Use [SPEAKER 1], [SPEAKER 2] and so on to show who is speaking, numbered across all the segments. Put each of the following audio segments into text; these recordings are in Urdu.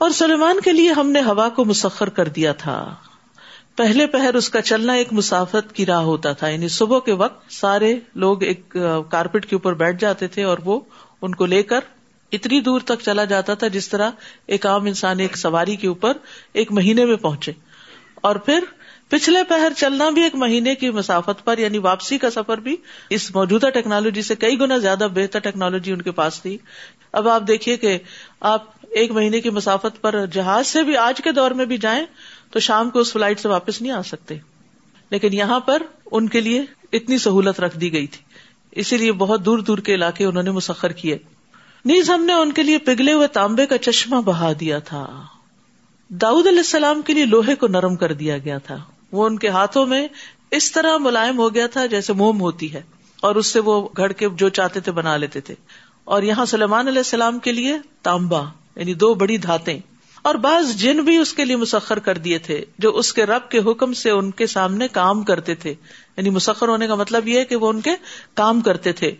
[SPEAKER 1] اور سلیمان کے لیے ہم نے ہوا کو مسخر کر دیا تھا۔ پہلے پہر اس کا چلنا ایک مسافت کی راہ ہوتا تھا یعنی صبح کے وقت سارے لوگ ایک کارپیٹ کے اوپر بیٹھ جاتے تھے اور وہ ان کو لے کر اتنی دور تک چلا جاتا تھا جس طرح ایک عام انسان ایک سواری کے اوپر ایک مہینے میں پہنچے۔ اور پھر پچھلے پہر چلنا بھی ایک مہینے کی مسافت پر یعنی واپسی کا سفر بھی اس موجودہ ٹیکنالوجی سے کئی گنا زیادہ بہتر ٹیکنالوجی ان کے پاس تھی۔ اب آپ دیکھیے کہ آپ ایک مہینے کی مسافت پر جہاز سے بھی آج کے دور میں بھی جائیں تو شام کو اس فلائٹ سے واپس نہیں آ سکتے۔ لیکن یہاں پر ان کے لیے اتنی سہولت رکھ دی گئی تھی۔ اسی لیے بہت دور دور کے علاقے انہوں نے مسخر کیے۔ نیز ہم نے ان کے لیے پگھلے ہوئے تانبے کا چشمہ بہا دیا تھا۔ داؤد علیہ السلام کے لیے لوہے کو نرم کر دیا گیا تھا۔ وہ ان کے ہاتھوں میں اس طرح ملائم ہو گیا تھا جیسے موم ہوتی ہے اور اس سے وہ گھڑ کے جو چاہتے تھے بنا لیتے تھے۔ اور یہاں سلمان علیہ السلام کے لیے تانبا یعنی دو بڑی دھاتیں۔ اور بعض جن بھی اس کے لیے مسخر کر دیے تھے، جو اس کے رب کے حکم سے ان کے سامنے کام کرتے تھے۔ یعنی مسخر ہونے کا مطلب یہ ہے کہ وہ ان کے کام کرتے تھے۔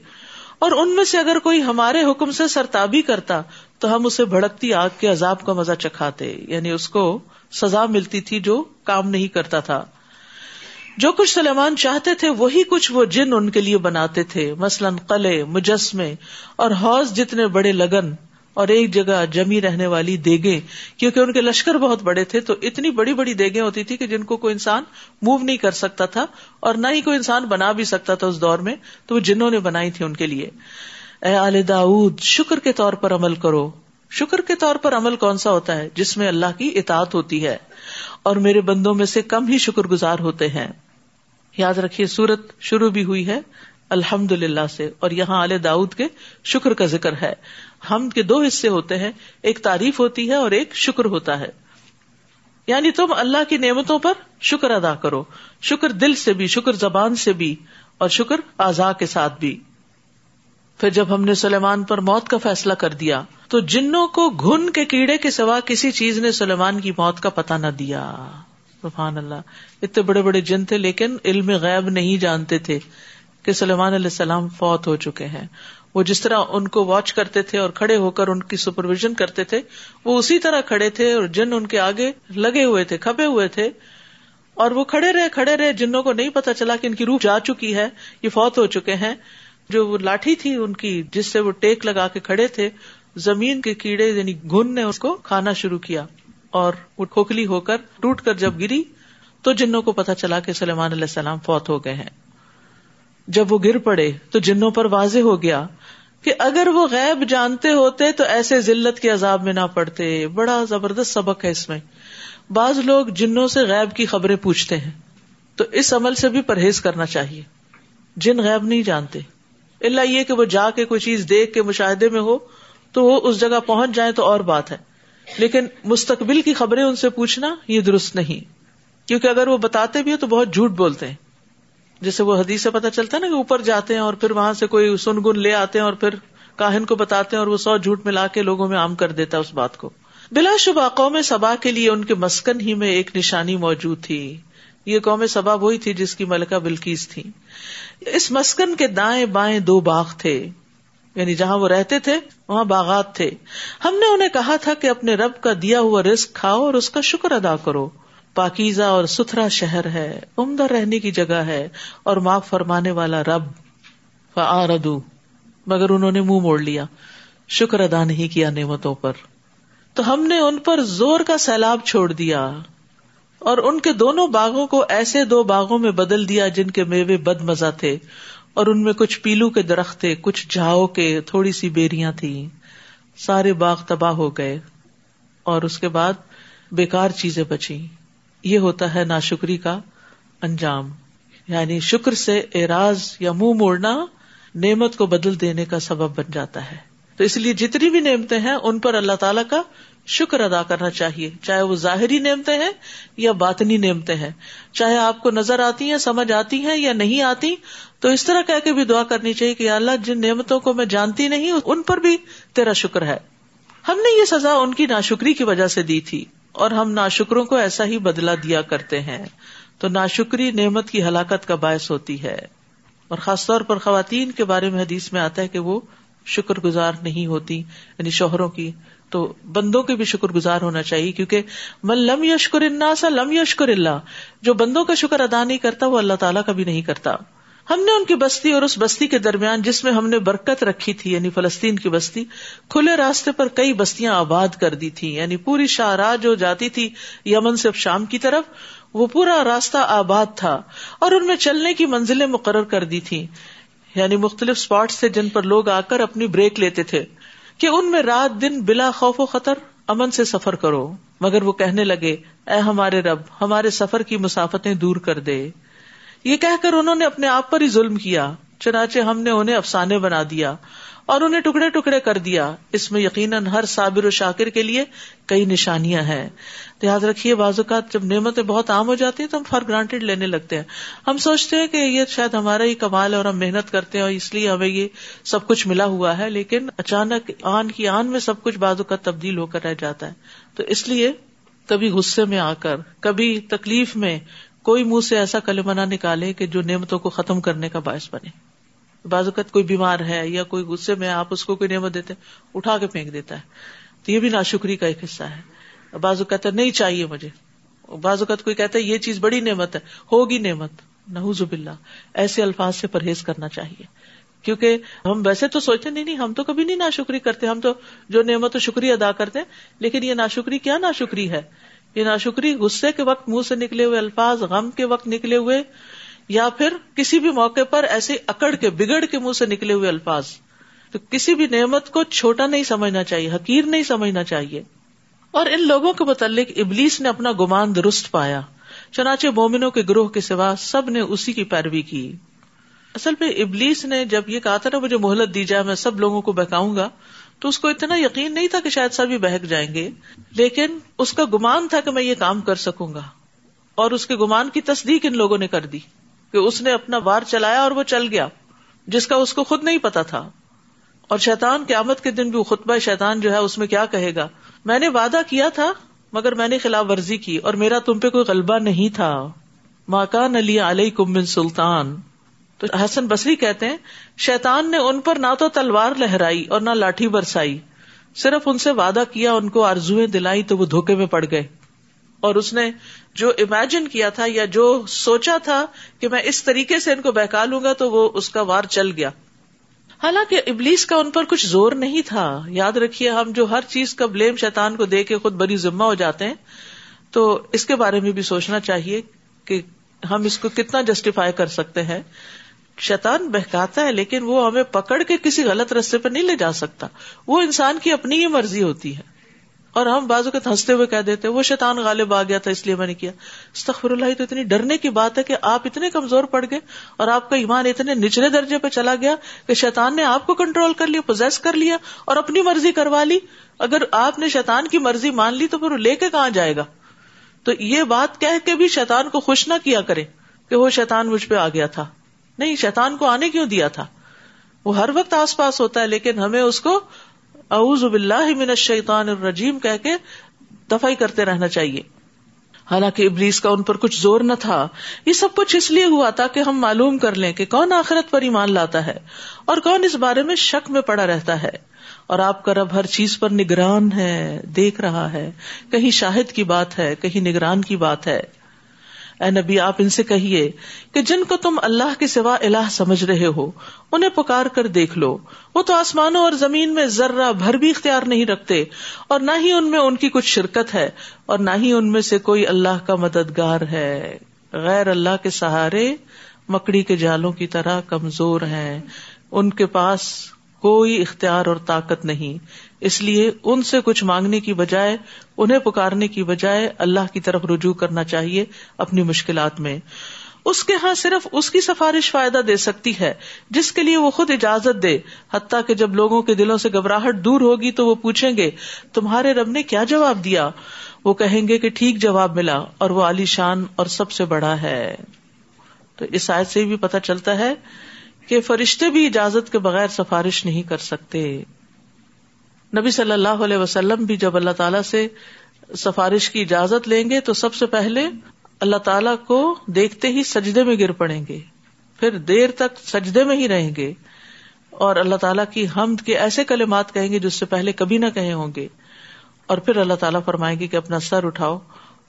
[SPEAKER 1] اور ان میں سے اگر کوئی ہمارے حکم سے سرتابی کرتا، تو ہم اسے بھڑکتی آگ کے عذاب کا مزہ چکھاتے۔ یعنی اس کو سزا ملتی تھی جو کام نہیں کرتا تھا۔ جو کچھ سلیمان چاہتے تھے، وہی کچھ وہ جن ان کے لیے بناتے تھے۔ مثلاً قلعے، مجسمے اور حوض جتنے بڑے لگن اور ایک جگہ جمی رہنے والی دیگے کیونکہ ان کے لشکر بہت بڑے تھے، تو اتنی بڑی بڑی دیگیں ہوتی تھی کہ جن کو کوئی انسان موو نہیں کر سکتا تھا اور نہ ہی کوئی انسان بنا بھی سکتا تھا اس دور میں، تو وہ جنہوں نے بنائی تھی ان کے لیے۔ اے آل داود شکر کے طور پر عمل کرو۔ شکر کے طور پر عمل کون سا ہوتا ہے؟ جس میں اللہ کی اطاعت ہوتی ہے۔ اور میرے بندوں میں سے کم ہی شکر گزار ہوتے ہیں۔ یاد رکھیے، سورت شروع بھی ہوئی ہے الحمد للہ سے، اور یہاں آل داود کے شکر کا ذکر ہے۔ ہم کے دو حصے ہوتے ہیں، ایک تعریف ہوتی ہے اور ایک شکر ہوتا ہے۔ یعنی تم اللہ کی نعمتوں پر شکر ادا کرو، شکر دل سے بھی، شکر زبان سے بھی، اور شکر آزا کے ساتھ بھی۔ پھر جب ہم نے سلیمان پر موت کا فیصلہ کر دیا، تو جنوں کو گھن کے کیڑے کے سوا کسی چیز نے سلیمان کی موت کا پتہ نہ دیا۔ سبحان اللہ۔ اتنے بڑے بڑے جن تھے، لیکن علم غیب نہیں جانتے تھے کہ سلیمان علیہ السلام فوت ہو چکے ہیں۔ وہ جس طرح ان کو واچ کرتے تھے اور کھڑے ہو کر ان کی سپرویژن کرتے تھے، وہ اسی طرح کھڑے تھے اور جن ان کے آگے لگے ہوئے تھے، کھپے ہوئے تھے۔ اور وہ کھڑے رہے کھڑے رہے، جنوں کو نہیں پتا چلا کہ ان کی روح جا چکی ہے، یہ فوت ہو چکے ہیں۔ جو وہ لاٹھی تھی ان کی جس سے وہ ٹیک لگا کے کھڑے تھے، زمین کے کیڑے یعنی گن نے اس کو کھانا شروع کیا اور وہ کھوکھلی ہو کر ٹوٹ کر جب گری تو جنوں کو پتا چلا کہ سلیمان علیہ السلام فوت ہو گئے ہیں۔ جب وہ گر پڑے تو جنوں پر واضح ہو گیا کہ اگر وہ غیب جانتے ہوتے تو ایسے ذلت کے عذاب میں نہ پڑتے۔ بڑا زبردست سبق ہے اس میں۔ بعض لوگ جنوں سے غیب کی خبریں پوچھتے ہیں، تو اس عمل سے بھی پرہیز کرنا چاہیے۔ جن غیب نہیں جانتے اللہ یہ کہ وہ جا کے کوئی چیز دیکھ کے مشاہدے میں ہو تو وہ اس جگہ پہنچ جائے تو اور بات ہے۔ لیکن مستقبل کی خبریں ان سے پوچھنا یہ درست نہیں۔ کیونکہ اگر وہ بتاتے بھی ہو تو بہت جھوٹ بولتے ہیں۔ جیسے وہ حدیث سے پتا چلتا ہے نا کہ اوپر جاتے ہیں اور پھر وہاں سے کوئی سن گن لے آتے ہیں اور پھر کاہن کو بتاتے ہیں اور وہ سو جھوٹ ملا کے لوگوں میں عام کر دیتا ہے اس بات کو۔ بلا شبہ قوم سبا کے لیے ان کے مسکن ہی میں ایک نشانی موجود تھی۔ یہ قوم سبا وہی تھی جس کی ملکہ بلکیز تھی۔ اس مسکن کے دائیں بائیں دو باغ تھے۔ یعنی جہاں وہ رہتے تھے، وہاں باغات تھے۔ ہم نے انہیں کہا تھا کہ اپنے رب کا دیا ہوا رسک کھاؤ اور اس کا شکر ادا کرو۔ پاکیزہ اور ستھرا شہر ہے، عمدہ رہنے کی جگہ ہے اور معاف فرمانے والا رب۔ فردو مگر انہوں نے منہ مو موڑ لیا۔ شکر ادا نہیں کیا نعمتوں پر۔ تو ہم نے ان پر زور کا سیلاب چھوڑ دیا۔ اور ان کے دونوں باغوں کو ایسے دو باغوں میں بدل دیا جن کے میوے بد مزہ تھے، اور ان میں کچھ پیلو کے درخت تھے، کچھ جھاؤ کے تھوڑی سی بیریاں تھی سارے باغ تباہ ہو گئے، اور اس کے بعد بےکار چیزیں بچی یہ ہوتا ہے ناشکری کا انجام۔ یعنی شکر سے اعراض یا منہ موڑنا نعمت کو بدل دینے کا سبب بن جاتا ہے۔ تو اس لیے جتنی بھی نعمتیں ہیں، ان پر اللہ تعالیٰ کا شکر ادا کرنا چاہیے۔ چاہے وہ ظاہری نعمتیں ہیں یا باطنی نعمتیں ہیں۔ چاہے آپ کو نظر آتی ہیں، سمجھ آتی ہیں یا نہیں آتی، تو اس طرح کہہ کے بھی دعا کرنی چاہیے کہ اللہ، جن نعمتوں کو میں جانتی نہیں، ان پر بھی تیرا شکر ہے۔ ہم نے یہ سزا ان کی ناشکری کی وجہ سے دی تھی، اور ہم ناشکروں کو ایسا ہی بدلا دیا کرتے ہیں۔ تو ناشکری نعمت کی ہلاکت کا باعث ہوتی ہے۔ اور خاص طور پر خواتین کے بارے میں حدیث میں آتا ہے کہ وہ شکر گزار نہیں ہوتی یعنی شوہروں کی تو بندوں کے بھی شکر گزار ہونا چاہیے، کیونکہ من لم یشکر سا لم یشکر اللہ، جو بندوں کا شکر ادا نہیں کرتا وہ اللہ تعالیٰ کا بھی نہیں کرتا۔ ہم نے ان کی بستی اور اس بستی کے درمیان جس میں ہم نے برکت رکھی تھی یعنی فلسطین کی بستی، کھلے راستے پر کئی بستیاں آباد کر دی تھی یعنی پوری شاہراہ جو جاتی تھی یمن سے شام کی طرف، وہ پورا راستہ آباد تھا اور ان میں چلنے کی منزلیں مقرر کر دی تھی یعنی مختلف اسپاٹ سے جن پر لوگ آ کر اپنی بریک لیتے تھے۔ کہ ان میں رات دن بلا خوف و خطر امن سے سفر کرو، مگر وہ کہنے لگے، اے ہمارے رب، ہمارے سفر کی مسافتیں دور کر دے۔ یہ کہہ کر انہوں نے اپنے آپ پر ہی ظلم کیا۔ چنانچہ ہم نے انہیں افسانے بنا دیا اور انہیں ٹکڑے ٹکڑے کر دیا۔ اس میں یقیناً ہر صابر و شاکر کے لیے کئی نشانیاں ہیں۔ تو یاد رکھیے بعض اوقات جب نعمتیں بہت عام ہو جاتی ہیں تو ہم فار گرانٹیڈ لینے لگتے ہیں۔ ہم سوچتے ہیں کہ یہ شاید ہمارا ہی کمال ہے اور ہم محنت کرتے ہیں اور اس لیے ہمیں یہ سب کچھ ملا ہوا ہے، لیکن اچانک آن کی آن میں سب کچھ بعض اوقات تبدیل ہو کر رہ جاتا ہے۔ تو اس لیے کبھی غصے میں آ کر، کبھی تکلیف میں کوئی منہ سے ایسا کلمہ نہ نکالے کہ جو نعمتوں کو ختم کرنے کا باعث بنے۔ بعض اوقات کوئی بیمار ہے یا کوئی غصے میں آپ اس کو کوئی نعمت دیتے اٹھا کے پھینک دیتا ہے۔ تو یہ بھی ناشکری کا ایک حصہ ہے۔ بعض اوقات نہیں چاہیے مجھے۔ بعض اوقات کوئی کہتا ہے، یہ چیز بڑی نعمت ہے، ہوگی نعمت۔ نحوز باللہ، ایسے الفاظ سے پرہیز کرنا چاہیے۔ کیونکہ ہم ویسے تو سوچتے نہیں نہیں، ہم تو کبھی نہیں ناشکری کرتے۔ ہم تو جو نعمت شکریہ ادا کرتے لیکن یہ ناشکری کیا ناشکری ہے؟ یہ ناشکری غصے کے وقت منہ سے نکلے ہوئے الفاظ، غم کے وقت نکلے ہوئے یا پھر کسی بھی موقع پر ایسے اکڑ کے، بگڑ کے منہ سے نکلے ہوئے الفاظ۔ تو کسی بھی نعمت کو چھوٹا نہیں سمجھنا چاہیے، حقیر نہیں سمجھنا چاہیے۔ اور ان لوگوں کے متعلق ابلیس نے اپنا گمان درست پایا۔ چنانچہ مومنوں کے گروہ کے سوا سب نے اسی کی پیروی کی۔ اصل میں ابلیس نے جب یہ کہا تھا نا، مجھے مہلت دی جائے، میں سب لوگوں کو بہکاؤں گا، تو اس کو اتنا یقین نہیں تھا کہ شاید سبھی بہک جائیں گے۔ لیکن اس کا گمان تھا کہ میں یہ کام کر سکوں گا۔ اور اس کے گمان کی تصدیق ان لوگوں نے کر دی۔ کہ اس نے اپنا وار چلایا اور وہ چل گیا، جس کا اس کو خود نہیں پتا تھا۔ اور شیطان کے آمد کے دن بھی خطبہ شیطان جو ہے اس میں کیا کہے گا؟ میں نے وعدہ کیا تھا، مگر میں نے خلاف ورزی کی اور میرا تم پہ کوئی غلبہ نہیں تھا۔ ماکان علی علیہ کم سلطان۔ تو حسن بصری کہتے ہیں، شیطان نے ان پر نہ تو تلوار لہرائی اور نہ لاٹھی برسائی۔ صرف ان سے وعدہ کیا، ان کو آرزویں دلائی تو وہ دھوکے میں پڑ گئے۔ اور اس نے جو امیجن کیا تھا یا جو سوچا تھا کہ میں اس طریقے سے ان کو بہکا لوں گا تو وہ اس کا وار چل گیا۔ حالانکہ ابلیس کا ان پر کچھ زور نہیں تھا۔ یاد رکھیے ہم جو ہر چیز کا بلیم شیطان کو دے کے خود بڑی ذمہ ہو جاتے ہیں، تو اس کے بارے میں بھی سوچنا چاہیے کہ ہم اس کو کتنا جسٹیفائی کر سکتے ہیں۔ شیطان بہکاتا ہے لیکن وہ ہمیں پکڑ کے کسی غلط رستے پہ نہیں لے جا سکتا۔ وہ انسان کی اپنی ہی مرضی ہوتی ہے۔ اور ہم بازو کے ہنستے ہوئے کہہ دیتے وہ شیطان غالب آ گیا تھا اس لیے میں نے کیا۔ استغفر اللہ تو اتنی ڈرنے کی بات ہے کہ آپ اتنے کمزور پڑ گئے اور آپ کا ایمان اتنے نچلے درجے پہ چلا گیا کہ شیطان نے آپ کو کنٹرول کر لیا پوزیس کر لیا اور اپنی مرضی کروا لی۔ اگر آپ نے شیطان کی مرضی مان لی تو پھر لے کے کہاں جائے گا؟ تو یہ بات کہہ کے بھی شیطان کو خوش نہ کیا کرے کہ وہ شیطان مجھ پہ آ گیا تھا۔ نہیں، شیطان کو آنے کیوں دیا تھا؟ وہ ہر وقت آس پاس ہوتا ہے، لیکن ہمیں اس کو اعوذ باللہ من الشیطان الرجیم کہہ کے دفاعی کرتے رہنا چاہیے۔ حالانکہ ابلیس کا ان پر کچھ زور نہ تھا۔ یہ سب کچھ اس لیے ہوا تھا کہ ہم معلوم کر لیں کہ کون آخرت پر ایمان لاتا ہے اور کون اس بارے میں شک میں پڑا رہتا ہے۔ اور آپ کا رب ہر چیز پر نگران ہے، دیکھ رہا ہے۔ کہیں شاہد کی بات ہے، کہیں نگران کی بات ہے۔ اے نبی، آپ ان سے کہیے کہ جن کو تم اللہ کے سوا الہ سمجھ رہے ہو، انہیں پکار کر دیکھ لو۔ وہ تو آسمانوں اور زمین میں ذرہ بھر بھی اختیار نہیں رکھتے، اور نہ ہی ان میں ان کی کچھ شرکت ہے، اور نہ ہی ان میں سے کوئی اللہ کا مددگار ہے۔ غیر اللہ کے سہارے مکڑی کے جالوں کی طرح کمزور ہیں۔ ان کے پاس کوئی اختیار اور طاقت نہیں۔ اس لیے ان سے کچھ مانگنے کی بجائے، انہیں پکارنے کی بجائے اللہ کی طرف رجوع کرنا چاہیے اپنی مشکلات میں۔ اس کے ہاں صرف اس کی سفارش فائدہ دے سکتی ہے، جس کے لیے وہ خود اجازت دے۔ حتیٰ کہ جب لوگوں کے دلوں سے گھبراہٹ دور ہوگی تو وہ پوچھیں گے، تمہارے رب نے کیا جواب دیا؟ وہ کہیں گے کہ ٹھیک جواب ملا اور وہ علی شان اور سب سے بڑا ہے۔ تو اس آیت سے بھی پتہ چلتا ہے کہ فرشتے بھی اجازت کے بغیر سفارش نہیں کر سکتے۔ نبی صلی اللہ علیہ وسلم بھی جب اللہ تعالیٰ سے سفارش کی اجازت لیں گے تو سب سے پہلے اللہ تعالیٰ کو دیکھتے ہی سجدے میں گر پڑیں گے۔ پھر دیر تک سجدے میں ہی رہیں گے۔ اور اللہ تعالیٰ کی حمد کے ایسے کلمات کہیں گے جس سے پہلے کبھی نہ کہے ہوں گے۔ اور پھر اللہ تعالیٰ فرمائے گی کہ اپنا سر اٹھاؤ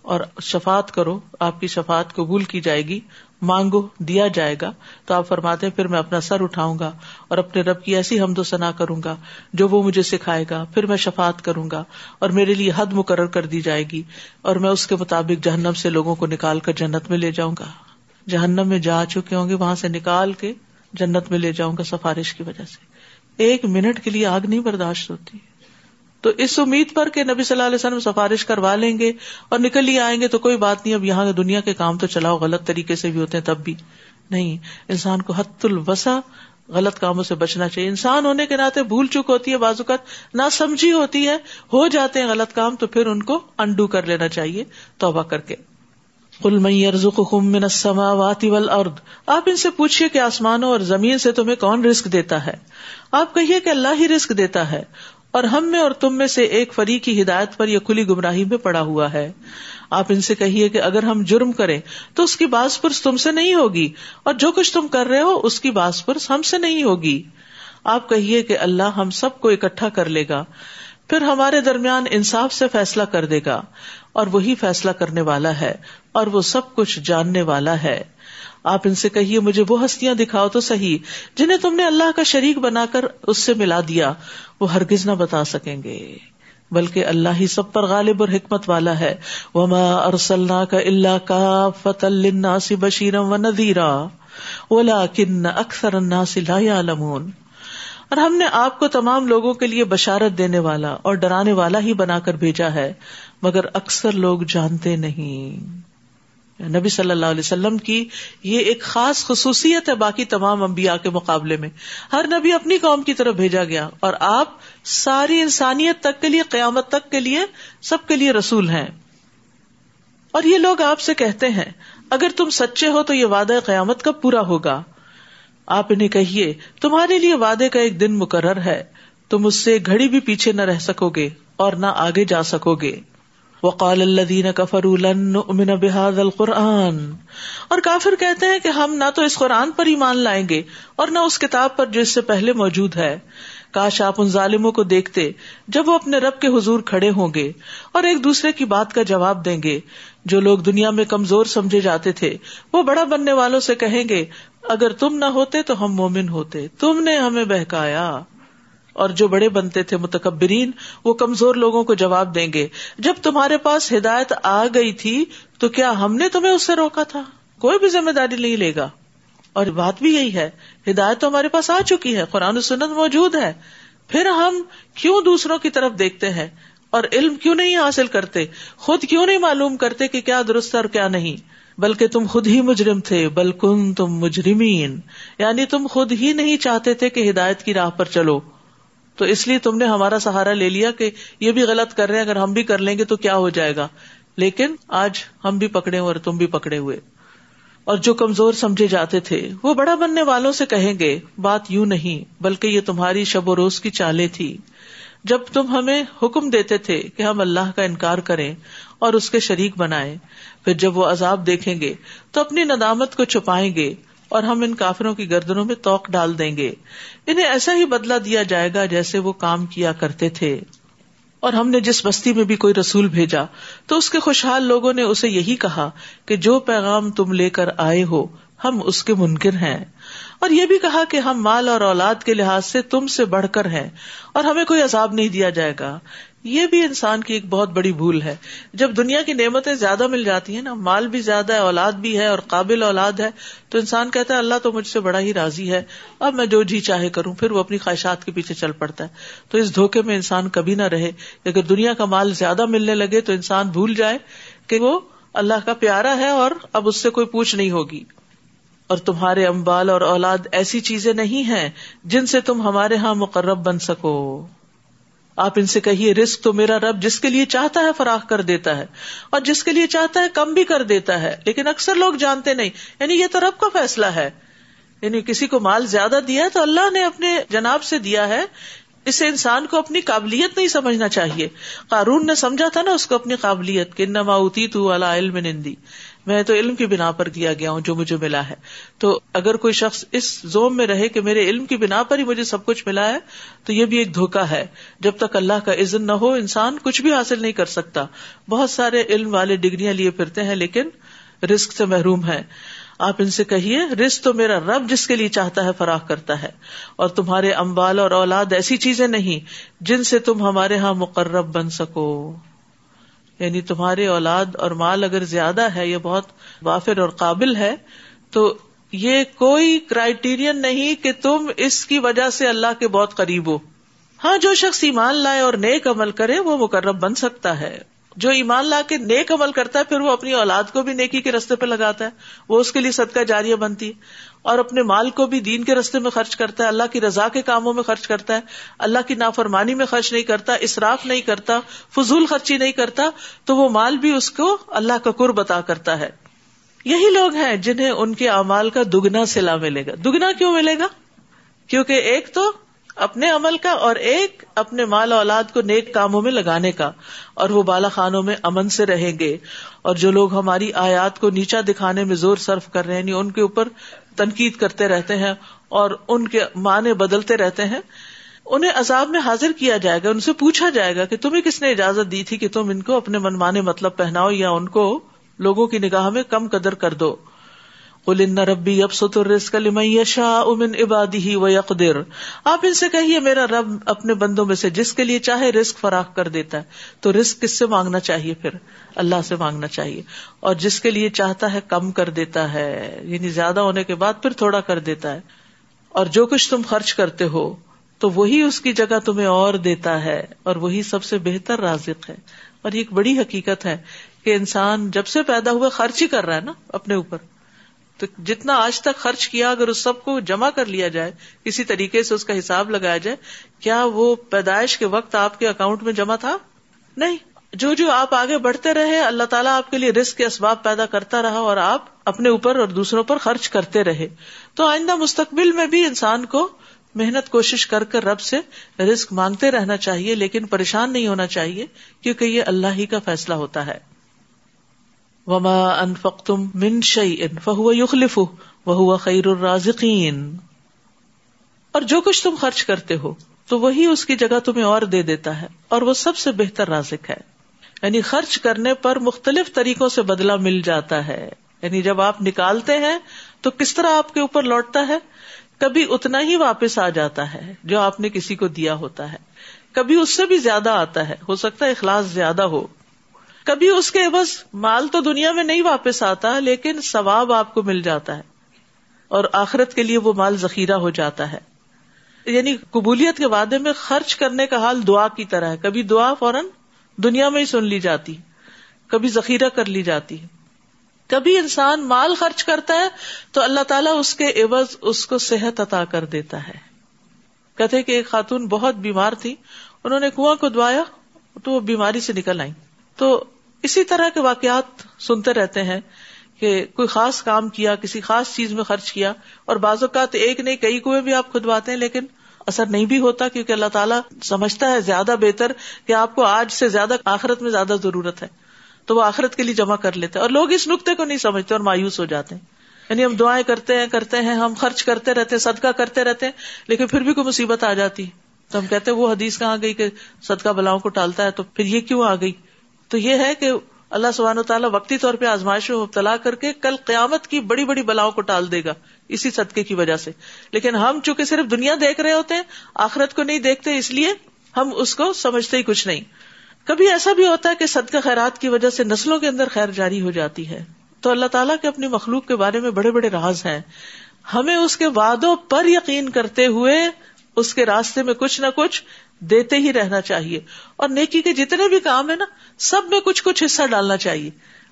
[SPEAKER 1] اور شفات کرو۔ آپ کی شفات قبول کی جائے گی۔ مانگو، دیا جائے گا۔ تو آپ فرماتے پھر میں اپنا سر اٹھاؤں گا اور اپنے رب کی ایسی حمد و ثنا کروں گا جو وہ مجھے سکھائے گا۔ پھر میں شفات کروں گا اور میرے لیے حد مقرر کر دی جائے گی اور میں اس کے مطابق جہنم سے لوگوں کو نکال کر جنت میں لے جاؤں گا۔ جہنم میں جا چکے ہوں گے، وہاں سے نکال کے جنت میں لے جاؤں گا سفارش کی وجہ سے۔ ایک منٹ کے لیے آگ نہیں برداشت ہوتی۔ تو اس امید پر کہ نبی صلی اللہ علیہ وسلم سفارش کروا لیں گے اور نکل ہی آئیں گے تو کوئی بات نہیں، اب یہاں دنیا کے کام تو چلاؤ، غلط طریقے سے بھی ہوتے ہیں تب بھی۔ نہیں، انسان کو حت الوسا غلط کاموں سے بچنا چاہیے۔ انسان ہونے کے ناطے بھول چک ہوتی ہے بازوقت نہ سمجھی ہوتی ہے، ہو جاتے ہیں غلط کام تو پھر ان کو انڈو کر لینا چاہیے، توبہ کر کے۔ کل من السماوات والارض۔ آپ ان سے پوچھیے کہ آسمانوں اور زمین سے تمہیں کون رسک دیتا ہے؟ آپ کہیے کہ اللہ ہی رسک دیتا ہے۔ اور ہم میں اور تم میں سے ایک فری کی ہدایت پر یا کھلی گمراہی میں پڑا ہوا ہے۔ آپ ان سے کہیے کہ اگر ہم جرم کریں تو اس کی باس پرس تم سے نہیں ہوگی اور جو کچھ تم کر رہے ہو اس کی باس پرس ہم سے نہیں ہوگی۔ آپ کہیے کہ اللہ ہم سب کو اکٹھا کر لے گا، پھر ہمارے درمیان انصاف سے فیصلہ کر دے گا۔ اور وہی فیصلہ کرنے والا ہے اور وہ سب کچھ جاننے والا ہے۔ آپ ان سے کہیے مجھے وہ ہستیاں دکھاؤ تو صحیح، جنہیں تم نے اللہ کا شریک بنا کر اس سے ملا دیا، وہ ہرگز نہ بتا سکیں گے۔ بلکہ اللہ ہی سب پر غالب اور حکمت والا ہے۔ وما ارسلنا کا اللہ کا فت الناس بشیرم و نذیرا اولا کن اکثر الناس لا يعلمون۔ اور ہم نے آپ کو تمام لوگوں کے لیے بشارت دینے والا اور ڈرانے والا ہی بنا کر بھیجا ہے، مگر اکثر لوگ جانتے نہیں۔ نبی صلی اللہ علیہ وسلم کی یہ ایک خاص خصوصیت ہے باقی تمام انبیاء کے مقابلے میں۔ ہر نبی اپنی قوم کی طرف بھیجا گیا اور آپ ساری انسانیت تک کے لیے، قیامت تک کے لیے سب کے لیے رسول ہیں۔ اور یہ لوگ آپ سے کہتے ہیں، اگر تم سچے ہو تو یہ وعدہ قیامت کب پورا ہوگا۔ آپ انہیں کہیے، تمہارے لیے وعدے کا ایک دن مقرر ہے۔ تم اس سے گھڑی بھی پیچھے نہ رہ سکو گے اور نہ آگے جا سکو گے۔ وقال الدین کفر من بحاد القرآن۔ اور کافر کہتے ہیں کہ ہم نہ تو اس قرآن پر ایمان لائیں گے اور نہ اس کتاب پر جو اس سے پہلے موجود ہے۔ کاش آپ ان ظالموں کو دیکھتے جب وہ اپنے رب کے حضور کھڑے ہوں گے اور ایک دوسرے کی بات کا جواب دیں گے۔ جو لوگ دنیا میں کمزور سمجھے جاتے تھے، وہ بڑا بننے والوں سے کہیں گے، اگر تم نہ ہوتے تو ہم مومن ہوتے، تم نے ہمیں بہکایا۔ اور جو بڑے بنتے تھے متکبرین، وہ کمزور لوگوں کو جواب دیں گے۔ جب تمہارے پاس ہدایت آ گئی تھی، تو کیا ہم نے تمہیں اس سے روکا تھا؟ کوئی بھی ذمہ داری نہیں لے گا۔ اور بات بھی یہی ہے، ہدایت تو ہمارے پاس آ چکی ہے، قرآن و سنت موجود ہے۔ پھر ہم کیوں دوسروں کی طرف دیکھتے ہیں؟ اور علم کیوں نہیں حاصل کرتے؟ خود کیوں نہیں معلوم کرتے کہ کیا درست اور کیا نہیں؟ بلکہ تم خود ہی مجرم تھے بلکن تم مجرمین۔ یعنی تم خود ہی نہیں چاہتے تھے کہ ہدایت کی راہ پر چلو۔ تو اس لیے تم نے ہمارا سہارا لے لیا کہ یہ بھی غلط کر رہے ہیں، اگر ہم بھی کر لیں گے تو کیا ہو جائے گا؟ لیکن آج ہم بھی پکڑے ہوئے اور تم بھی پکڑے ہوئے۔ اور جو کمزور سمجھے جاتے تھے، وہ بڑا بننے والوں سے کہیں گے، بات یوں نہیں، بلکہ یہ تمہاری شب و روز کی چالیں تھی۔ جب تم ہمیں حکم دیتے تھے کہ ہم اللہ کا انکار کریں اور اس کے شریک بنائیں، پھر جب وہ عذاب دیکھیں گے، تو اپنی ندامت کو چھپائیں گے۔ اور ہم ان کافروں کی گردنوں میں توق ڈال دیں گے۔ انہیں ایسا ہی بدلا دیا جائے گا جیسے وہ کام کیا کرتے تھے۔ اور ہم نے جس بستی میں بھی کوئی رسول بھیجا، تو اس کے خوشحال لوگوں نے اسے یہی کہا کہ جو پیغام تم لے کر آئے ہو، ہم اس کے منکر ہیں۔ اور یہ بھی کہا کہ ہم مال اور اولاد کے لحاظ سے تم سے بڑھ کر ہیں اور ہمیں کوئی عذاب نہیں دیا جائے گا۔ یہ بھی انسان کی ایک بہت بڑی بھول ہے۔ جب دنیا کی نعمتیں زیادہ مل جاتی ہیں نا، مال بھی زیادہ ہے، اولاد بھی ہے اور قابل اولاد ہے، تو انسان کہتا ہے اللہ تو مجھ سے بڑا ہی راضی ہے، اب میں جو جی چاہے کروں، پھر وہ اپنی خواہشات کے پیچھے چل پڑتا ہے۔ تو اس دھوکے میں انسان کبھی نہ رہے اگر دنیا کا مال زیادہ ملنے لگے تو انسان بھول جائے کہ وہ اللہ کا پیارا ہے اور اب اس سے کوئی پوچھ نہیں ہوگی۔ اور تمہارے امبال اور اولاد ایسی چیزیں نہیں ہیں جن سے تم ہمارے ہاں مقرب بن سکو۔ آپ ان سے کہیے رسک تو میرا رب جس کے لیے چاہتا ہے فراخ کر دیتا ہے اور جس کے لیے چاہتا ہے کم بھی کر دیتا ہے. لیکن اکثر لوگ جانتے نہیں یعنی یہ تو رب کا فیصلہ ہے۔ یعنی کسی کو مال زیادہ دیا ہے تو اللہ نے اپنے جناب سے دیا ہے۔ اسے انسان کو اپنی قابلیت نہیں سمجھنا چاہیے۔ قارون نے سمجھا تھا نا اس کو اپنی قابلیت کہ نما تو علم نندی۔ میں تو علم کی بنا پر دیا گیا ہوں جو مجھے ملا ہے۔ تو اگر کوئی شخص اس زوم میں رہے کہ میرے علم کی بنا پر ہی مجھے سب کچھ ملا ہے، تو یہ بھی ایک دھوکا ہے۔ جب تک اللہ کا عزن نہ ہو، انسان کچھ بھی حاصل نہیں کر سکتا۔ بہت سارے علم والے ڈگریاں لیے پھرتے ہیں، لیکن رسک سے محروم ہے آپ ان سے کہیے رسک تو میرا رب جس کے لیے چاہتا ہے، فراخ کرتا ہے۔ اور تمہارے امبال اور اولاد ایسی چیزیں نہیں جن سے تم ہمارے یہاں مقرب بن سکو۔ یعنی تمہارے اولاد اور مال اگر زیادہ ہے یہ بہت وافر اور قابل ہے، تو یہ کوئی کرائٹیرین نہیں کہ تم اس کی وجہ سے اللہ کے بہت قریب ہو۔ ہاں جو شخص ایمان لائے اور نیک عمل کرے، وہ مقرب بن سکتا ہے۔ جو ایمان لا کے نیک عمل کرتا ہے، پھر وہ اپنی اولاد کو بھی نیکی کے رستے پہ لگاتا ہے۔ وہ اس کے لیے صدقہ جاریہ بنتی ہے۔ اور اپنے مال کو بھی دین کے رستے میں خرچ کرتا ہے، اللہ کی رضا کے کاموں میں خرچ کرتا ہے، اللہ کی نافرمانی میں خرچ نہیں کرتا، اسراف نہیں کرتا، فضول خرچی نہیں کرتا، تو وہ مال بھی اس کو اللہ کا قرب عطا کرتا ہے۔ یہی لوگ ہیں جنہیں ان کے اعمال کا دگنا سلا ملے گا۔ دگنا کیوں ملے گا؟ کیونکہ ایک تو اپنے عمل کا اور ایک اپنے مال اولاد کو نیک کاموں میں لگانے کا اور وہ بالا خانوں میں امن سے رہیں گے اور جو لوگ ہماری آیات کو نیچا دکھانے میں زور صرف کر رہے ہیں یعنی ان کے اوپر تنقید کرتے رہتے ہیں اور ان کے معنی بدلتے رہتے ہیں، انہیں عذاب میں حاضر کیا جائے گا، ان سے پوچھا جائے گا کہ تمہیں کس نے اجازت دی تھی کہ تم ان کو اپنے منمانے مطلب پہناؤ یا ان کو لوگوں کی نگاہ میں کم قدر کر دو۔ ان ربی اب ستر شاہ امن عبادی ہی و آپ ان سے کہیے، میرا رب اپنے بندوں میں سے جس کے لیے چاہے رسک فراخ کر دیتا ہے، تو رسک کس سے مانگنا چاہیے پھر؟ اللہ سے مانگنا چاہیے۔ اور جس کے لیے چاہتا ہے کم کر دیتا ہے یعنی زیادہ ہونے کے بعد پھر تھوڑا کر دیتا ہے۔ اور جو کچھ تم خرچ کرتے ہو، تو وہی اس کی جگہ تمہیں اور دیتا ہے، اور وہی سب سے بہتر رازق ہے۔ اور یہ ایک بڑی حقیقت ہے کہ انسان جب سے پیدا ہوا خرچ ہی کر رہا ہے نا، اپنے اوپر۔ تو جتنا آج تک خرچ کیا اگر اس سب کو جمع کر لیا جائے، کسی طریقے سے اس کا حساب لگایا جائے، کیا وہ پیدائش کے وقت آپ کے اکاؤنٹ میں جمع تھا؟ نہیں۔ جو جو آپ آگے بڑھتے رہے، اللہ تعالیٰ آپ کے لیے رسک کے اسباب پیدا کرتا رہا اور آپ اپنے اوپر اور دوسروں پر خرچ کرتے رہے۔ تو آئندہ مستقبل میں بھی انسان کو محنت کوشش کر کر رب سے رسک مانگتے رہنا چاہیے، لیکن پریشان نہیں ہونا چاہیے، کیونکہ یہ اللہ ہی کا فیصلہ ہوتا ہے۔ وما انفقتم من شيء فهو يخلفه وهو خير الرازقين۔ اور جو کچھ تم خرچ کرتے ہو، تو وہی اس کی جگہ تمہیں اور دے دیتا ہے، اور وہ سب سے بہتر رازق ہے۔ یعنی خرچ کرنے پر مختلف طریقوں سے بدلا مل جاتا ہے۔ یعنی جب آپ نکالتے ہیں، تو کس طرح آپ کے اوپر لوٹتا ہے؟ کبھی اتنا ہی واپس آ جاتا ہے جو آپ نے کسی کو دیا ہوتا ہے۔ کبھی اس سے بھی زیادہ آتا ہے۔ ہو سکتا ہے اخلاص زیادہ ہو۔ کبھی اس کے بس مال تو دنیا میں نہیں واپس آتا، لیکن ثواب آپ کو مل جاتا ہے۔ اور آخرت کے لیے وہ مال ذخیرہ ہو جاتا ہے۔ یعنی قبولیت کے وعدے میں خرچ کرنے کا حال دعا کی طرح ہے۔ کبھی دعا فوراً دنیا میں ہی سن لی جاتی، کبھی ذخیرہ کر لی جاتی۔ کبھی انسان مال خرچ کرتا ہے تو اللہ تعالیٰ اس کے عوض، اس کو صحت عطا کر دیتا ہے۔ کہتے کہ ایک خاتون بہت بیمار تھی، انہوں نے کنواں کو دعایا تو وہ بیماری سے نکل آئی تو اسی طرح کے واقعات سنتے رہتے ہیں کہ کوئی خاص کام کیا، کسی خاص چیز میں خرچ کیا اور بعض اوقات ایک نہیں، کئی کنویں بھی آپ کھدواتے ہیں لیکن اثر نہیں بھی ہوتا کیونکہ اللہ تعالیٰ سمجھتا ہے زیادہ بہتر کہ آپ کو آج سے زیادہ آخرت میں زیادہ ضرورت ہے۔ تو وہ آخرت کے لیے جمع کر لیتے اور لوگ اس نقطے کو نہیں سمجھتے اور مایوس ہو جاتے ہیں۔ یعنی ہم دعائیں کرتے ہیں کرتے ہیں، ہم خرچ کرتے رہتے ہیں، صدقہ کرتے رہتے ہیں، لیکن پھر بھی کوئی مصیبت آ جاتی۔ تو ہم کہتے ہیں وہ حدیث کہاں گئی کہ صدقہ بلاؤں کو ٹالتا ہے تو پھر یہ کیوں آ گئی؟ تو یہ ہے کہ اللہ سبحان و تعالیٰ وقتی طور پہ آزمائش میں مبتلا کر کے کل قیامت کی بڑی بڑی بلاؤں کو ٹال دے گا اسی صدقے کی وجہ سے۔ لیکن ہم چونکہ صرف دنیا دیکھ رہے ہوتے ہیں، آخرت کو نہیں دیکھتے، اس لیے ہم اس کو سمجھتے ہی کچھ نہیں۔ کبھی ایسا بھی ہوتا ہے کہ صدقہ خیرات کی وجہ سے نسلوں کے اندر خیر جاری ہو جاتی ہے۔ تو اللہ تعالیٰ کے اپنی مخلوق کے بارے میں بڑے بڑے راز ہیں۔ ہمیں اس کے وعدوں پر یقین کرتے ہوئے اس کے راستے میں کچھ نہ کچھ دیتے ہی رہنا چاہیے۔ اور نیکی کے جتنے بھی کام ہے نا، سب میں کچھ کچھ حصہ ڈالنا چاہیے۔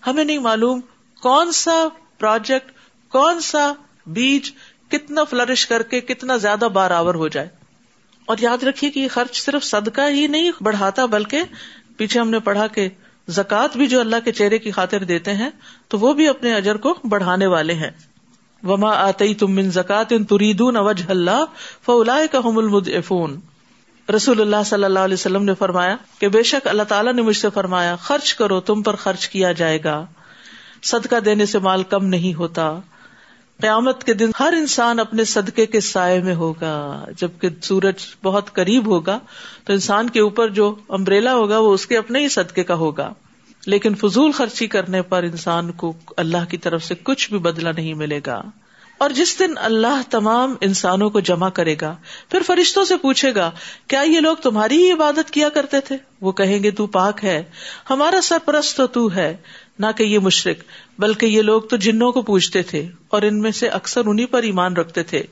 [SPEAKER 1] ہمیں نہیں معلوم کون سا پروجیکٹ کون سا بیج کتنا فلرش کر کے کتنا زیادہ بارآور ہو جائے۔ اور یاد رکھیے کہ یہ خرچ صرف صدقہ ہی نہیں بڑھاتا، بلکہ پیچھے ہم نے پڑھا کہ زکات بھی جو اللہ کے چہرے کی خاطر دیتے ہیں، تو وہ بھی اپنے اجر کو بڑھانے والے ہیں۔ وما آتی تم من زکات ان تریدون وجہ اللہ فلا کا المدعفون رسول اللہ صلی اللہ علیہ وسلم نے فرمایا کہ بے شک اللہ تعالیٰ نے مجھ سے فرمایا، خرچ کرو، تم پر خرچ کیا جائے گا۔ صدقہ دینے سے مال کم نہیں ہوتا۔ قیامت کے دن ہر انسان اپنے صدقے کے سائے میں ہوگا، جبکہ سورج بہت قریب ہوگا، تو انسان کے اوپر جو امبریلا ہوگا، وہ اس کے اپنے ہی صدقے کا ہوگا۔ لیکن فضول خرچی کرنے پر انسان کو اللہ کی طرف سے کچھ بھی بدلا نہیں ملے گا۔ اور جس دن اللہ تمام انسانوں کو جمع کرے گا، پھر فرشتوں سے پوچھے گا، کیا یہ لوگ تمہاری ہی عبادت کیا کرتے تھے؟ وہ کہیں گے، تو پاک ہے، ہمارا سرپرست تو تو ہے، نہ کہ یہ مشرق بلکہ یہ لوگ تو جنوں کو پوچھتے تھے، اور ان میں سے اکثر انہیں پر ایمان رکھتے تھے۔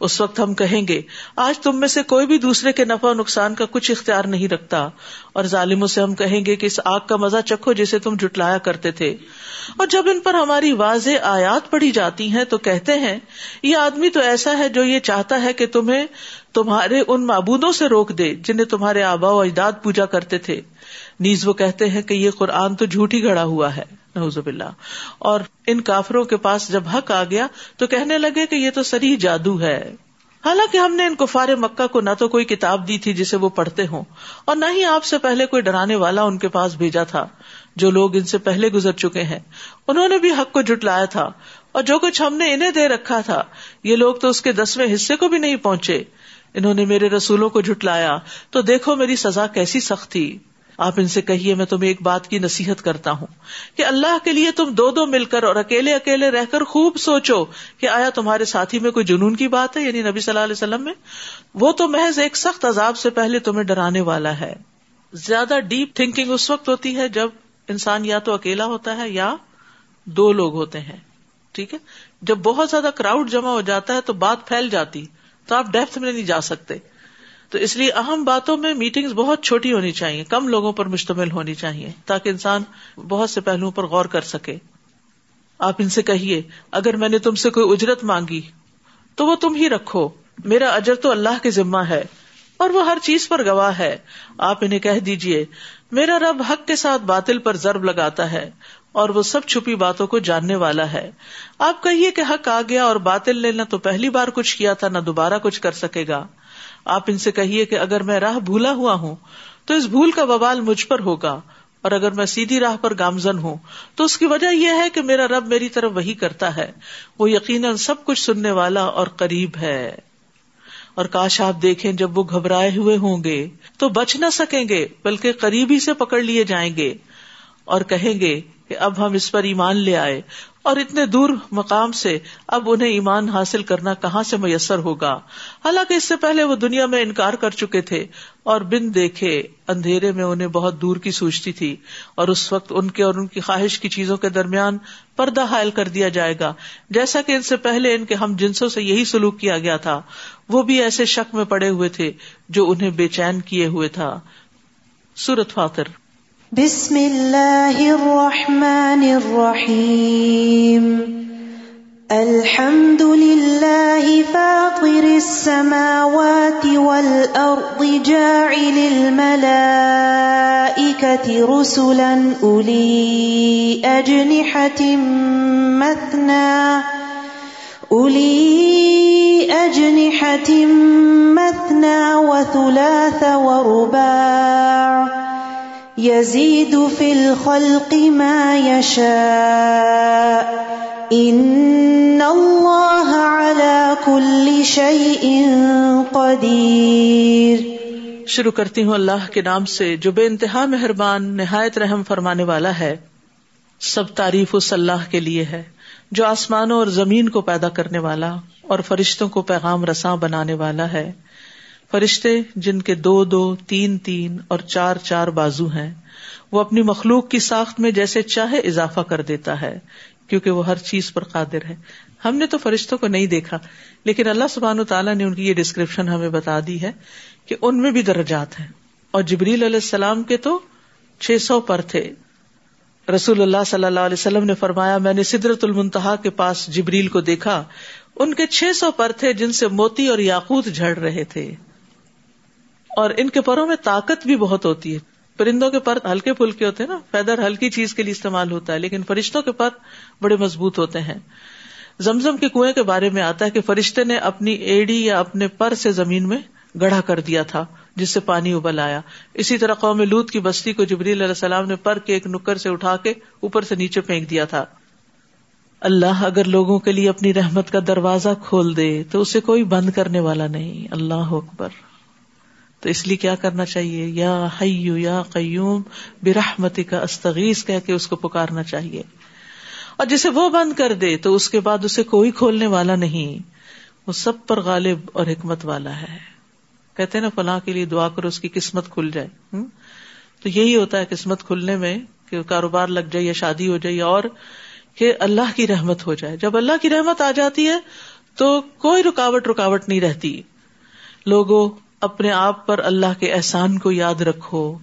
[SPEAKER 1] اس وقت ہم کہیں گے، آج تم میں سے کوئی بھی دوسرے کے نفع نقصان کا کچھ اختیار نہیں رکھتا۔ اور ظالموں سے ہم کہیں گے کہ اس آگ کا مزہ چکھو جسے تم جٹلایا کرتے تھے۔ اور جب ان پر ہماری واضح آیات پڑھی جاتی ہیں تو کہتے ہیں، یہ آدمی تو ایسا ہے جو یہ چاہتا ہے کہ تمہیں تمہارے ان معبودوں سے روک دے جنہیں تمہارے آبا و اجداد پوجا کرتے تھے۔ نیز وہ کہتے ہیں کہ یہ قرآن تو جھوٹی گڑا ہوا ہے۔ نوزب اللہ اور ان کافروں کے پاس جب حق آ گیا تو کہنے لگے کہ یہ تو سری جادو ہے۔ حالانکہ ہم نے ان کفار مکہ کو نہ تو کوئی کتاب دی تھی جسے وہ پڑھتے ہوں، اور نہ ہی آپ سے پہلے کوئی ڈرانے والا ان کے پاس بھیجا تھا، جو لوگ ان سے پہلے گزر چکے ہیں۔ انہوں نے بھی حق کو جٹلایا تھا، اور جو کچھ ہم نے انہیں دے رکھا تھا، یہ لوگ تو اس کے دسویں حصے کو بھی نہیں پہنچے۔ انہوں نے میرے رسولوں کو جٹلایا تو دیکھو میری سزا کیسی سخت تھی۔ آپ ان سے کہیے، میں تمہیں ایک بات کی نصیحت کرتا ہوں کہ اللہ کے لیے تم دو دو مل کر اور اکیلے اکیلے رہ کر خوب سوچو کہ آیا تمہارے ساتھی میں کوئی جنون کی بات ہے یعنی نبی صلی اللہ علیہ وسلم میں؟ وہ تو محض ایک سخت عذاب سے پہلے تمہیں ڈرانے والا ہے۔ زیادہ ڈیپ تھنکنگ اس وقت ہوتی ہے جب انسان یا تو اکیلا ہوتا ہے یا دو لوگ ہوتے ہیں۔ ٹھیک ہے؟ جب بہت زیادہ کراؤڈ جمع ہو جاتا ہے تو بات پھیل جاتی، تو آپ ڈیپتھ میں نہیں جا سکتے۔ تو اس لیے اہم باتوں میں میٹنگ بہت چھوٹی ہونی چاہیے، کم لوگوں پر مشتمل ہونی چاہیے، تاکہ انسان بہت سے پہلوؤں پر غور کر سکے۔ آپ ان سے کہیے، اگر میں نے تم سے کوئی اجرت مانگی، تو وہ تم ہی رکھو۔ میرا اجر تو اللہ کے ذمہ ہے، اور وہ ہر چیز پر گواہ ہے۔ آپ انہیں کہہ دیجیے میرا رب حق کے ساتھ باطل پر ضرب لگاتا ہے، اور وہ سب چھپی باتوں کو جاننے والا ہے۔ آپ کہیے کہ حق آ گیا اور باطل نے نہ تو پہلی بار کچھ کیا تھا، نہ دوبارہ کچھ کر سکے گا۔ آپ ان سے کہیے کہ اگر میں راہ بھولا ہوا ہوں، تو اس بھول کا بوال مجھ پر ہوگا، اور اگر میں سیدھی راہ پر گامزن ہوں، تو اس کی وجہ یہ ہے کہ میرا رب میری طرف وہی کرتا ہے۔ وہ یقیناً سب کچھ سننے والا اور قریب ہے۔ اور کاش آپ دیکھیں جب وہ گھبرائے ہوئے ہوں گے، تو بچ نہ سکیں گے، بلکہ قریبی سے پکڑ لیے جائیں گے۔ اور کہیں گے کہ اب ہم اس پر ایمان لے آئے اور اتنے دور مقام سے اب انہیں ایمان حاصل کرنا کہاں سے میسر ہوگا؟ حالانکہ اس سے پہلے وہ دنیا میں انکار کر چکے تھے اور بن دیکھے اندھیرے میں انہیں بہت دور کی سوچتی تھی اور اس وقت ان کے اور ان کی خواہش کی چیزوں کے درمیان پردہ حائل کر دیا جائے گا۔ جیسا کہ ان سے پہلے ان کے ہم جنسوں سے یہی سلوک کیا گیا تھا۔ وہ بھی ایسے شک میں پڑے ہوئے تھے جو انہیں بے چین کیے ہوئے تھا۔ سورت فاتر۔
[SPEAKER 2] بسم اللہ الرحمن الرحیم الحمد للہ فاطر السماوات والأرض جاعل الملائكة رسلا أولي أجنحة مثنى أولي أجنحة مثنى وثلاث ورباع يزيد في الخلق ما يشاء. إن الله على كل شيء قدير.
[SPEAKER 1] شروع کرتی ہوں اللہ کے نام سے، جو بے انتہا مہربان، نہایت رحم فرمانے والا ہے، سب تعریف اس اللہ کے لیے ہے، جو آسمانوں اور زمین کو پیدا کرنے والا اور فرشتوں کو پیغام رساں بنانے والا ہے۔ فرشتے جن کے دو دو، تین تین اور چار چار بازو ہیں، وہ اپنی مخلوق کی ساخت میں جیسے چاہے اضافہ کر دیتا ہے، کیونکہ وہ ہر چیز پر قادر ہے۔ ہم نے تو فرشتوں کو نہیں دیکھا، لیکن اللہ سبحان تعالیٰ نے ان کی یہ ڈسکرپشن ہمیں بتا دی ہے کہ ان میں بھی درجات ہیں۔ اور جبریل علیہ السلام کے تو چھ سو پر تھے۔ رسول اللہ صلی اللہ علیہ وسلم نے فرمایا، میں نے سدرت المنتہا کے پاس جبریل کو دیکھا، ان کے چھ سو پر تھے جن سے موتی اور یاقوت جھڑ رہے تھے۔ اور ان کے پروں میں طاقت بھی بہت ہوتی ہے۔ پرندوں کے پر ہلکے پھلکے ہوتے ہیں نا، فیدر ہلکی چیز کے لیے استعمال ہوتا ہے، لیکن فرشتوں کے پر بڑے مضبوط ہوتے ہیں۔ زمزم کے کنویں کے بارے میں آتا ہے کہ فرشتے نے اپنی ایڈی یا اپنے پر سے زمین میں گڑھا کر دیا تھا، جس سے پانی ابل آیا۔ اسی طرح قوم لوت کی بستی کو جبریل علیہ السلام نے پر کے ایک نکر سے اٹھا کے اوپر سے نیچے پھینک دیا تھا۔ اللہ اگر لوگوں کے لیے اپنی رحمت کا دروازہ کھول دے تو اسے کوئی بند کرنے والا نہیں۔ اللہ اکبر۔ تو اس لیے کیا کرنا چاہیے؟ یا حیو یا قیوم برحمتی کا استغیث کہہ کے اس کو پکارنا چاہیے۔ اور جسے وہ بند کر دے تو اس کے بعد اسے کوئی کھولنے والا نہیں۔ وہ سب پر غالب اور حکمت والا ہے۔ کہتے نا، فلاں کے لیے دعا کرو، اس کی قسمت کھل جائے۔ تو یہی ہوتا ہے قسمت کھلنے میں کہ کاروبار لگ جائے یا شادی ہو جائے یا اور، کہ اللہ کی رحمت ہو جائے۔ جب اللہ کی رحمت آ جاتی ہے تو کوئی رکاوٹ رکاوٹ نہیں رہتی۔ لوگوں اپنے آپ پر اللہ کے احسان کو یاد رکھو۔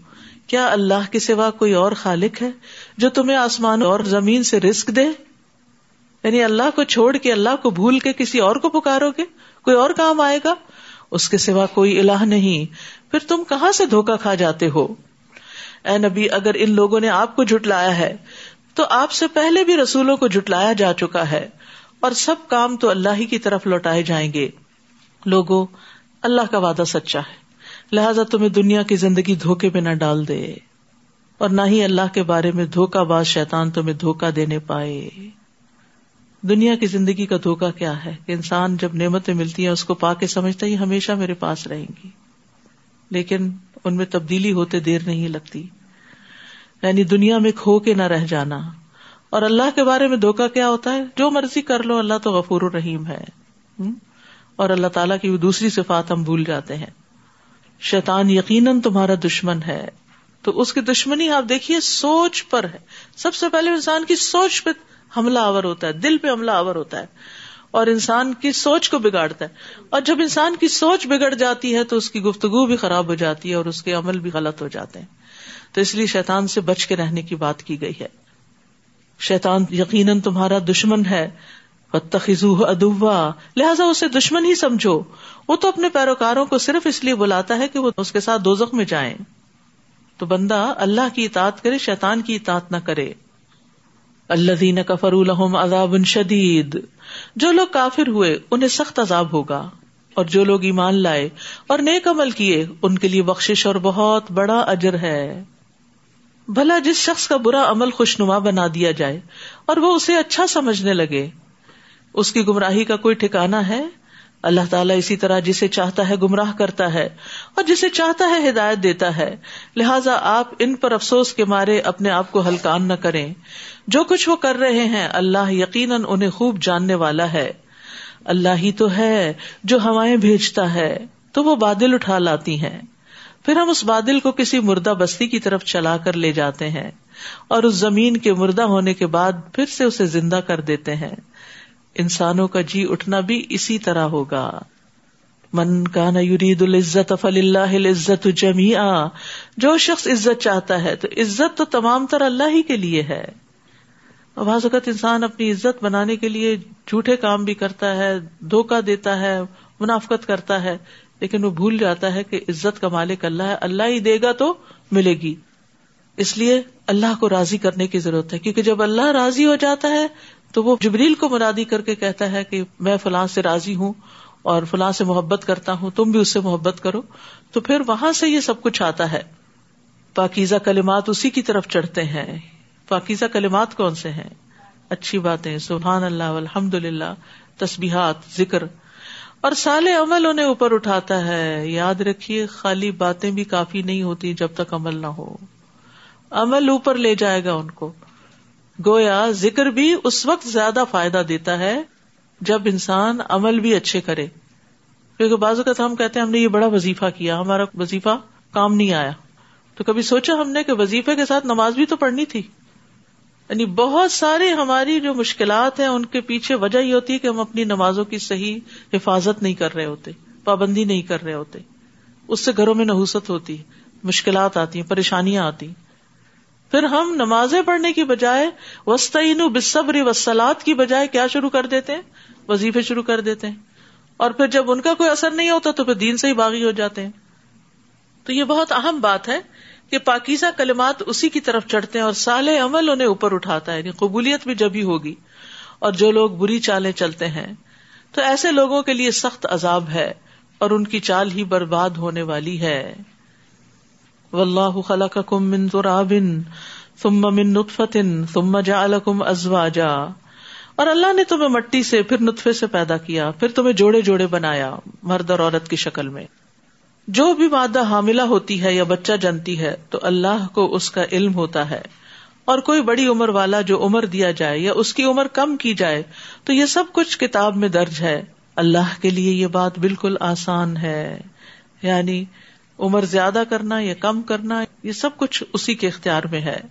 [SPEAKER 1] کیا اللہ کے سوا کوئی اور خالق ہے جو تمہیں آسمان اور زمین سے رسک دے؟ یعنی اللہ کو چھوڑ کے اللہ کو بھول کے کسی اور کو پکارو گے؟ کوئی اور کام آئے گا؟ اس کے سوا کوئی الہ نہیں۔ پھر تم کہاں سے دھوکا کھا جاتے ہو؟ اے نبی، اگر ان لوگوں نے آپ کو جٹلایا ہے، تو آپ سے پہلے بھی رسولوں کو جٹلایا جا چکا ہے، اور سب کام تو اللہ ہی کی طرف لوٹائے جائیں گے۔ لوگوں اللہ کا وعدہ سچا ہے۔ لہٰذا تمہیں دنیا کی زندگی دھوکے پہ نہ ڈال دے، اور نہ ہی اللہ کے بارے میں دھوکا باز شیتان تمہیں دھوکا دینے پائے۔ دنیا کی زندگی کا دھوکا کیا ہے؟ کہ انسان جب نعمتیں ملتی ہیں، اس کو پا کے سمجھتا ہی ہمیشہ میرے پاس رہیں گی۔ لیکن ان میں تبدیلی ہوتے دیر نہیں لگتی۔ یعنی دنیا میں کھو کے نہ رہ جانا۔ اور اللہ کے بارے میں دھوکا کیا ہوتا ہے؟ جو مرضی کر لو، اللہ تو غفور الرحیم ہے۔ اور اللہ تعالیٰ کی دوسری صفات ہم بھول جاتے ہیں۔ شیطان یقیناً تمہارا دشمن ہے۔ تو اس کی دشمنی آپ دیکھیے، سوچ پر ہے۔ سب سے پہلے انسان کی سوچ پہ حملہ آور ہوتا ہے، دل پہ حملہ آور ہوتا ہے۔ اور انسان کی سوچ کو بگاڑتا ہے۔ اور جب انسان کی سوچ بگڑ جاتی ہے، تو اس کی گفتگو بھی خراب ہو جاتی ہے اور اس کے عمل بھی غلط ہو جاتے ہیں۔ تو اس لیے شیطان سے بچ کے رہنے کی بات کی گئی ہے۔ شیطان یقیناً تمہارا دشمن ہے۔ ادوا لہٰذا اسے دشمن ہی سمجھو۔ وہ تو اپنے پیروکاروں کو صرف اس لیے بلاتا ہے کہ وہ اس کے ساتھ دوزخ میں جائیں۔ تو بندہ اللہ کی اطاعت کرے، شیطان کی اطاعت نہ کرے۔ اللہ دین کفر الحم عذاب شدید جو لوگ کافر ہوئے، انہیں سخت عذاب ہوگا۔ اور جو لوگ ایمان لائے اور نیک عمل کیے، ان کے لیے بخش اور بہت بڑا اجر ہے۔ بھلا جس شخص کا برا عمل خوشنما بنا دیا جائے اور وہ اسے اچھا سمجھنے لگے اس کی گمراہی کا کوئی ٹھکانا ہے؟ اللہ تعالیٰ اسی طرح جسے چاہتا ہے گمراہ کرتا ہے اور جسے چاہتا ہے ہدایت دیتا ہے۔ لہٰذا آپ ان پر افسوس کے مارے اپنے آپ کو ہلکان نہ کریں۔ جو کچھ وہ کر رہے ہیں، اللہ یقیناً انہیں خوب جاننے والا ہے۔ اللہ ہی تو ہے جو ہوائیں بھیجتا ہے، تو وہ بادل اٹھا لاتی ہیں۔ پھر ہم اس بادل کو کسی مردہ بستی کی طرف چلا کر لے جاتے ہیں اور اس زمین کے مردہ ہونے کے بعد پھر سے اسے زندہ کر دیتے ہیں۔ انسانوں کا جی اٹھنا بھی اسی طرح ہوگا۔ من کا یرید العزت فل اللہ عزت جمیا جو شخص عزت چاہتا ہے تو عزت تو تمام تر اللہ ہی کے لیے ہے۔ بعض اوقات انسان اپنی عزت بنانے کے لیے جھوٹے کام بھی کرتا ہے دھوکا دیتا ہے، منافقت کرتا ہے، لیکن وہ بھول جاتا ہے کہ عزت کا مالک اللہ ہے۔ اللہ ہی دے گا تو ملے گی۔ اس لیے اللہ کو راضی کرنے کی ضرورت ہے، کیونکہ جب اللہ راضی ہو جاتا ہے تو وہ جبریل کو مرادی کر کے کہتا ہے کہ میں فلاں سے راضی ہوں اور فلاں سے محبت کرتا ہوں، تم بھی اس سے محبت کرو۔ تو پھر وہاں سے یہ سب کچھ آتا ہے۔ پاکیزہ کلمات اسی کی طرف چڑھتے ہیں۔ پاکیزہ کلمات کون سے ہیں؟ اچھی باتیں۔ سبحان اللہ الحمد للہ تصبیحات ذکر۔ اور سال عمل انہیں اوپر اٹھاتا ہے۔ یاد رکھیے، خالی باتیں بھی کافی نہیں ہوتی جب تک عمل نہ ہو۔ عمل اوپر لے جائے گا ان کو۔ گویا ذکر بھی اس وقت زیادہ فائدہ دیتا ہے جب انسان عمل بھی اچھے کرے۔ کیونکہ بعض اوقات ہم کہتے ہیں ہم نے یہ بڑا وظیفہ کیا، ہمارا وظیفہ کام نہیں آیا۔ تو کبھی سوچا ہم نے کہ وظیفے کے ساتھ نماز بھی تو پڑھنی تھی۔ یعنی بہت ساری ہماری جو مشکلات ہیں، ان کے پیچھے وجہ یہ ہوتی ہے کہ ہم اپنی نمازوں کی صحیح حفاظت نہیں کر رہے ہوتے، پابندی نہیں کر رہے ہوتے۔ اس سے گھروں میں نحوست ہوتی، مشکلات آتی ہیں پریشانیاں آتی۔ پھر ہم نمازیں پڑھنے کی بجائے وسطین بصبری وسلات کی بجائے کیا شروع کر دیتے ہیں؟ وظیفے شروع کر دیتے ہیں۔ اور پھر جب ان کا کوئی اثر نہیں ہوتا تو پھر دین سے ہی باغی ہو جاتے ہیں۔ تو یہ بہت اہم بات ہے کہ پاکیزہ کلمات اسی کی طرف چڑھتے ہیں اور سال عمل انہیں اوپر اٹھاتا ہے یعنی قبولیت بھی جب ہی ہوگی۔ اور جو لوگ بری چالیں چلتے ہیں، تو ایسے لوگوں کے لیے سخت عذاب ہے اور ان کی چال ہی برباد ہونے والی ہے۔ من ثم من نطفة ثم جعلكم ازواجا۔ اور اللہ نے تمہیں مٹی سے، پھر نطفے سے پیدا کیا، پھر تمہیں جوڑے جوڑے بنایا، مرد اور عورت کی شکل میں۔ جو بھی مادہ حاملہ ہوتی ہے یا بچہ جنتی ہے، تو اللہ کو اس کا علم ہوتا ہے۔ اور کوئی بڑی عمر والا جو عمر دیا جائے یا اس کی عمر کم کی جائے، تو یہ سب کچھ کتاب میں درج ہے۔ اللہ کے لیے یہ بات بالکل آسان ہے۔ یعنی عمر زیادہ کرنا یا کم کرنا یہ سب کچھ اسی کے اختیار میں ہے۔